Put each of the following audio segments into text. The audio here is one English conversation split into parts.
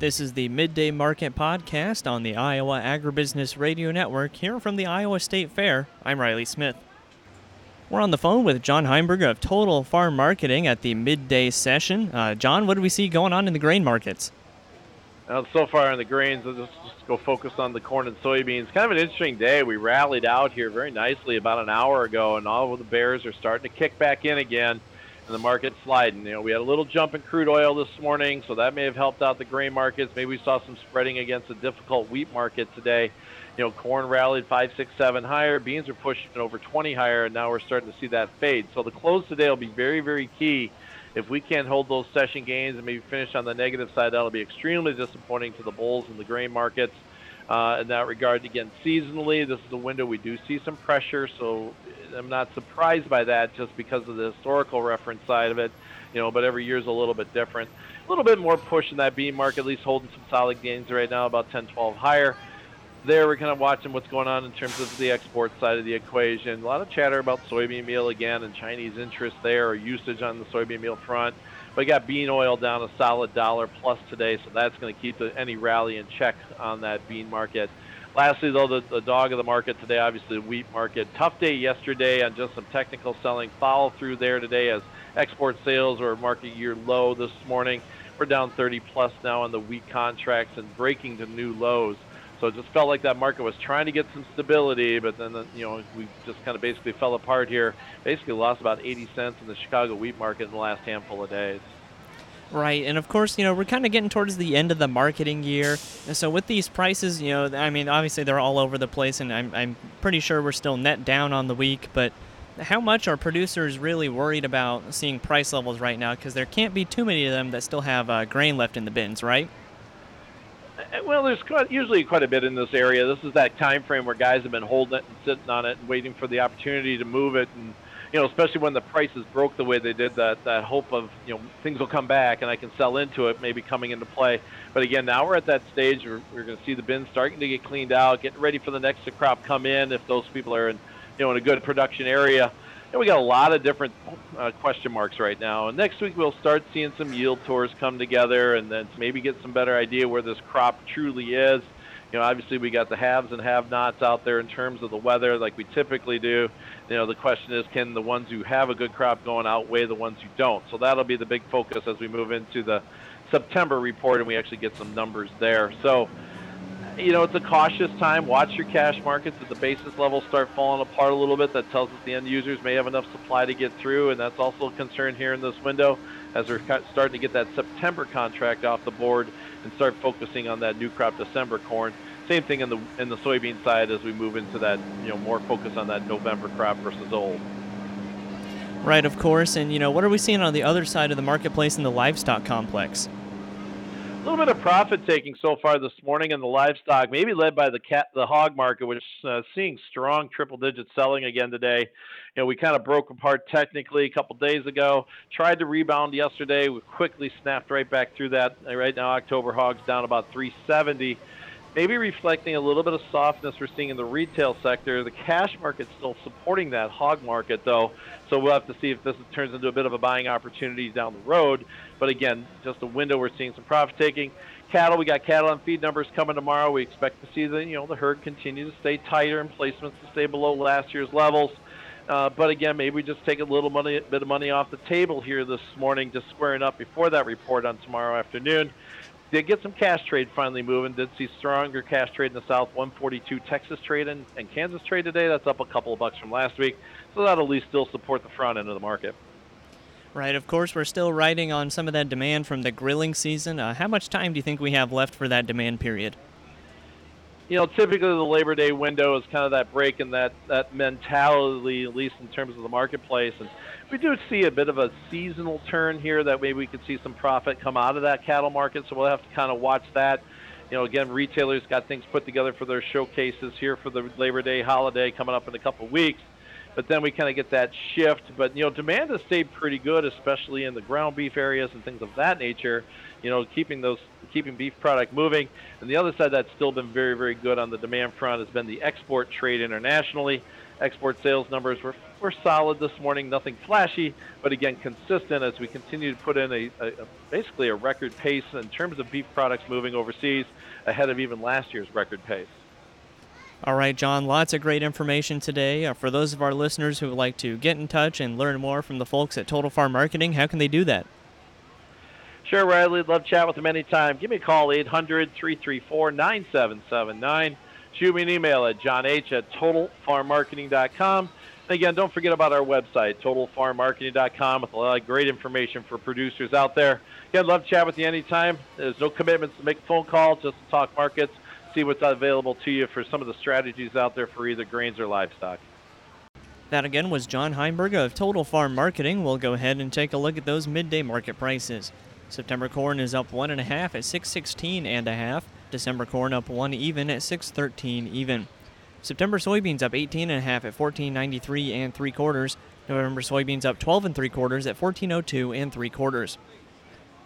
This is the Midday Market Podcast on the Iowa Agribusiness Radio Network here from the Iowa State Fair. I'm Riley Smith. We're on the phone with John Heinberg of Total Farm Marketing at the midday session. Uh, John, what do we see going on in the grain markets? Well, so far in the grains, let's just go focus on the corn and soybeans. Kind of an interesting day. We rallied out here very nicely about an hour ago, and all of the bears are starting to kick back in again, and the market's sliding. You know, we had a little jump in crude oil this morning, so that may have helped out the grain markets. Maybe we saw some spreading against a difficult wheat market today. You know, corn rallied five, six, seven higher. Beans are pushing over 20 higher, and now we're starting to see that fade. So the close today will be very, very key if we can't hold those session gains and maybe finish on the negative side, that'll be extremely disappointing to the bulls in the grain markets. Uh, in that regard, again, seasonally, this is a window we do see some pressure, so I'm not surprised by that just because of the historical reference side of it, you know. But every year is a little bit different. A little bit more push in that bean market, at least holding some solid gains right now, about 10, 12 higher there we're kind of watching what's going on in terms of the export side of the equation. A lot of chatter about soybean meal again and Chinese interest there or usage on the soybean meal front. But got bean oil down a solid dollar plus today, so that's going to keep the, any rally in check on that bean market. Lastly, though, the, the dog of the market today, obviously the wheat market. Tough day yesterday on just some technical selling. Follow through there today as export sales are market year low this morning. We're down 30 plus now on the wheat contracts and breaking to new lows. So it just felt like that market was trying to get some stability, but then you know we just kind of basically fell apart here. Basically lost about 80 cents in the Chicago wheat market in the last handful of days. Right, and of course, you know, we're kind of getting towards the end of the marketing year. And so with these prices, you know, I mean, obviously they're all over the place, and I'm, I'm pretty sure we're still net down on the week, but how much are producers really worried about seeing price levels right now? Because there can't be too many of them that still have uh, grain left in the bins, right? Uh, well, there's quite, usually quite a bit in this area. This is that time frame where guys have been holding it and sitting on it and waiting for the opportunity to move it, and you know, especially when the prices broke the way they did, that that hope of you know things will come back and I can sell into it, maybe coming into play. But again, now we're at that stage where we're going to see the bins starting to get cleaned out, getting ready for the next crop come in if those people are in you know in a good production area we got a lot of different uh, question marks right now. And next week we'll start seeing some yield tours come together, and then maybe get some better idea where this crop truly is. You know, obviously we got the haves and have-nots out there in terms of the weather, like we typically do. You know, the question is, can the ones who have a good crop going outweigh the ones who don't? So that'll be the big focus as we move into the September report, and we actually get some numbers there. So you know, it's a cautious time. Watch your cash markets. If the basis levels start falling apart a little bit, that tells us the end users may have enough supply to get through, and that's also a concern here in this window as we're starting to get that September contract off the board and start focusing on that new crop December corn. Same thing in the in the soybean side as we move into that, you know, more focus on that November crop versus old. Right, of course. And you know, what are we seeing on the other side of the marketplace in the livestock complex? Little bit of profit taking so far this morning in the livestock, maybe led by the cat, the hog market, which uh, seeing strong triple-digit selling again today. You know, we kind of broke apart technically a couple days ago. Tried to rebound yesterday. We quickly snapped right back through that. Right now, October hogs down about 370 maybe reflecting a little bit of softness we're seeing in the retail sector. The cash market's still supporting that hog market, though, so we'll have to see if this turns into a bit of a buying opportunity down the road. But again, just a window we're seeing some profit taking. Cattle, we got cattle and feed numbers coming tomorrow. We expect to see the you know the herd continue to stay tighter and placements to stay below last year's levels. Uh, but again, maybe we just take a little money, bit of money off the table here this morning, just squaring up before that report on tomorrow afternoon did get some cash trade finally moving. Did see stronger cash trade in the South. 142 Texas trade and, and Kansas trade today. That's up a couple of bucks from last week. So that'll at least still support the front end of the market. Right. Of course, we're still riding on some of that demand from the grilling season. Uh, how much time do you think we have left for that demand period? You know, typically the Labor Day window is kind of that break in that that mentality, at least in terms of the marketplace. And we do see a bit of a seasonal turn here that maybe we could see some profit come out of that cattle market. So we'll have to kind of watch that. You know, again, retailers got things put together for their showcases here for the Labor Day holiday coming up in a couple of weeks. But then we kind of get that shift. But you know, demand has stayed pretty good, especially in the ground beef areas and things of that nature you know, keeping those keeping beef product moving. And the other side that's still been very, very good on the demand front has been the export trade internationally. Export sales numbers were, were solid this morning, nothing flashy, but again consistent as we continue to put in a, a, a, basically a record pace in terms of beef products moving overseas ahead of even last year's record pace. All right, John, lots of great information today. Uh, for those of our listeners who would like to get in touch and learn more from the folks at Total Farm Marketing, how can they do that? Sure, Riley. Love chat with them anytime. Give me a call, 800 334 9779. Shoot me an email at johnh at totalfarmmarketing.com. And again, don't forget about our website, totalfarmmarketing.com, with a lot of great information for producers out there. Again, love to chat with you anytime. There's no commitments to make a phone call, just to talk markets, see what's available to you for some of the strategies out there for either grains or livestock. That again was John Heinberg of Total Farm Marketing. We'll go ahead and take a look at those midday market prices. September corn is up one and a half at 616 and a half. December corn up one even at 613 even. September soybeans up 18 and a half at 1493 and three quarters. November soybeans up 12 and three quarters at 1402 and three quarters.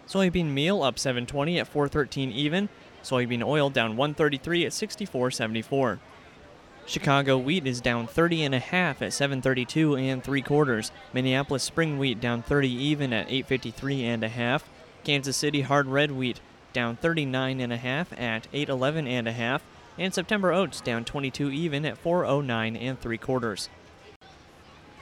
Soybean meal up 720 at 413 even. Soybean oil down 133 at 64.74. Chicago wheat is down 30 and a half at 732 and three quarters. Minneapolis spring wheat down 30 even at 853 and a half. Kansas City hard red wheat down 39 and a half at 811 and a half, and September oats down 22 even at 409 and three quarters.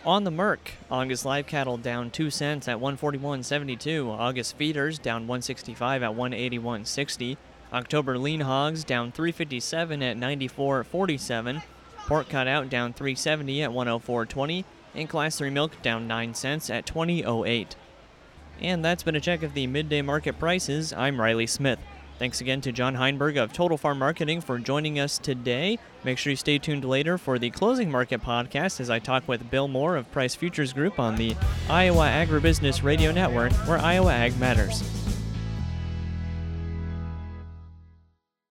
On the Merc, August live cattle down 2 cents at 141.72, August feeders down 165 at 181.60, October lean hogs down 357 at 94.47, pork cutout down 370 at 104.20, and class 3 milk down 9 cents at 20.08. And that's been a check of the midday market prices. I'm Riley Smith. Thanks again to John Heinberg of Total Farm Marketing for joining us today. Make sure you stay tuned later for the Closing Market podcast as I talk with Bill Moore of Price Futures Group on the Iowa Agribusiness Radio Network, where Iowa Ag matters.